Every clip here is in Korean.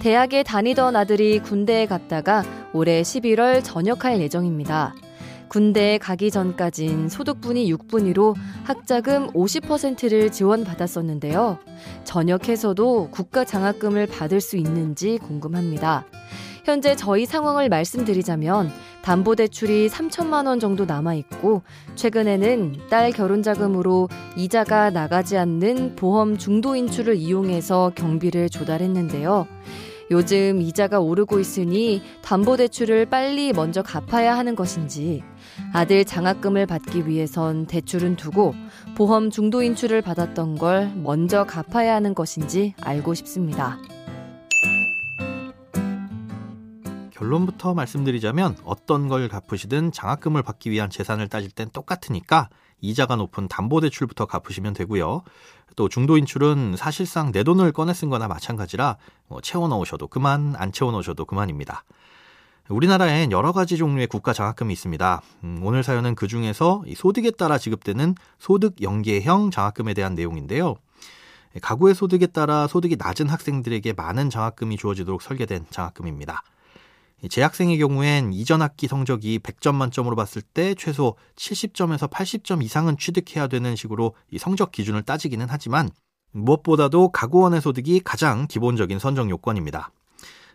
대학에 다니던 아들이 군대에 갔다가 올해 11월 전역할 예정입니다. 군대에 가기 전까진 소득분이 6분위로 학자금 50%를 지원받았었는데요. 전역해서도 국가 장학금을 받을 수 있는지 궁금합니다. 현재 저희 상황을 말씀드리자면 담보대출이 3천만 원 정도 남아있고 최근에는 딸 결혼자금으로 이자가 나가지 않는 보험 중도인출을 이용해서 경비를 조달했는데요. 요즘 이자가 오르고 있으니 담보대출을 빨리 먼저 갚아야 하는 것인지 아들 장학금을 받기 위해선 대출은 두고 보험 중도인출을 받았던 걸 먼저 갚아야 하는 것인지 알고 싶습니다. 결론부터 말씀드리자면 어떤 걸 갚으시든 장학금을 받기 위한 재산을 따질 땐 똑같으니까 이자가 높은 담보대출부터 갚으시면 되고요. 또 중도인출은 사실상 내 돈을 꺼내 쓴 거나 마찬가지라 뭐 채워 넣으셔도 그만, 안 채워 넣으셔도 그만입니다. 우리나라엔 여러 가지 종류의 국가 장학금이 있습니다. 음, 오늘 사연은 그 중에서 소득에 따라 지급되는 소득 연계형 장학금에 대한 내용인데요. 가구의 소득에 따라 소득이 낮은 학생들에게 많은 장학금이 주어지도록 설계된 장학금입니다. 재학생의 경우엔 이전 학기 성적이 100점 만점으로 봤을 때 최소 70점에서 80점 이상은 취득해야 되는 식으로 이 성적 기준을 따지기는 하지만 무엇보다도 가구원의 소득이 가장 기본적인 선정 요건입니다.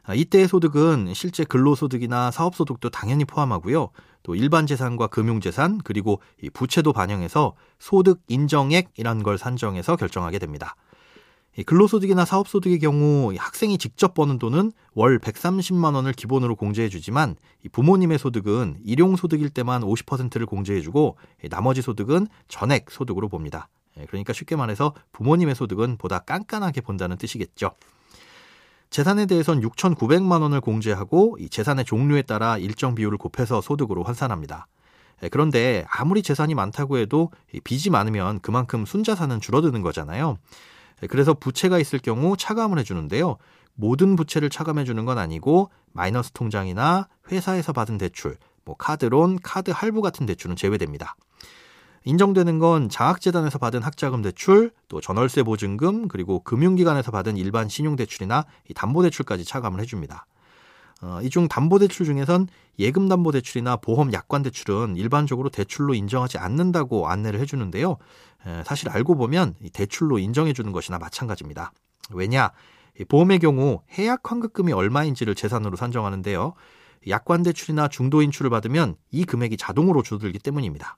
아, 이때의 소득은 실제 근로소득이나 사업소득도 당연히 포함하고요. 또 일반 재산과 금융재산 그리고 부채도 반영해서 소득 인정액이란 걸 산정해서 결정하게 됩니다. 근로소득이나 사업소득의 경우 학생이 직접 버는 돈은 월 130만 원을 기본으로 공제해주지만 부모님의 소득은 일용소득일 때만 50%를 공제해주고 나머지 소득은 전액 소득으로 봅니다. 예, 그러니까 쉽게 말해서 부모님의 소득은 보다 깐깐하게 본다는 뜻이겠죠. 재산에 대해선 6,900만 원을 공제하고 이 재산의 종류에 따라 일정 비율을 곱해서 소득으로 환산합니다. 예, 그런데 아무리 재산이 많다고 해도 빚이 많으면 그만큼 순자산은 줄어드는 거잖아요. 네, 그래서 부채가 있을 경우 차감을 해주는데요. 모든 부채를 차감해 주는 건 아니고 마이너스 통장이나 회사에서 받은 대출, 뭐 카드론, 카드 할부 같은 대출은 제외됩니다. 인정되는 건 장학재단에서 받은 학자금 대출, 또 전월세 보증금, 그리고 금융기관에서 받은 일반 신용대출이나 담보대출까지 차감을 해줍니다. 어, 이중 담보대출 중에선 예금담보대출이나 보험 약관대출은 일반적으로 대출로 인정하지 않는다고 안내를 해주는데요. 사실 알고 보면 대출로 인정해주는 것이나 마찬가지입니다. 왜냐? 보험의 경우 해약 환급금이 얼마인지를 재산으로 산정하는데요. 약관대출이나 중도인출을 받으면 이 금액이 자동으로 줄어들기 때문입니다.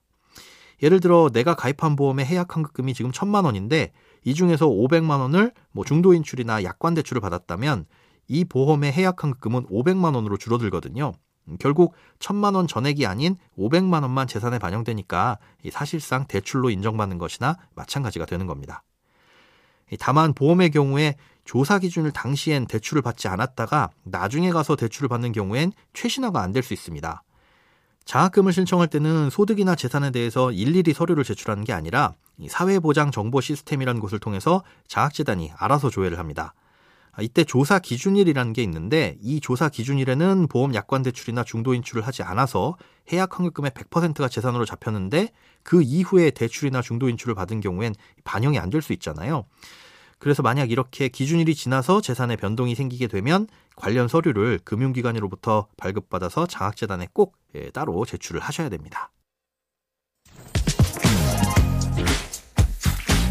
예를 들어 내가 가입한 보험의 해약 환급금이 지금 천만 원인데 이 중에서 500만 원을 뭐 중도인출이나 약관대출을 받았다면 이 보험의 해약 환급금은 500만 원으로 줄어들거든요. 음, 결국 천만 원 전액이 아닌 500만 원만 재산에 반영되니까 사실상 대출로 인정받는 것이나 마찬가지가 되는 겁니다. 다만 보험의 경우에 조사 기준을 당시엔 대출을 받지 않았다가 나중에 가서 대출을 받는 경우엔 최신화가 안 될 수 있습니다. 장학금을 신청할 때는 소득이나 재산에 대해서 일일이 서류를 제출하는 게 아니라 사회보장 정보 시스템이라는 곳을 통해서 장학재단이 알아서 조회를 합니다. 아, 이때 조사 기준일이라는 게 있는데 이 조사 기준일에는 보험 약관 대출이나 중도 인출을 하지 않아서 해약 환급금의 100%가 재산으로 잡혔는데 그 이후에 대출이나 중도 인출을 받은 경우엔 반영이 안 될 수 있잖아요. 그래서 만약 이렇게 기준일이 지나서 재산에 변동이 생기게 되면 관련 서류를 금융기관으로부터 발급받아서 장학재단에 꼭 예, 따로 제출을 하셔야 됩니다.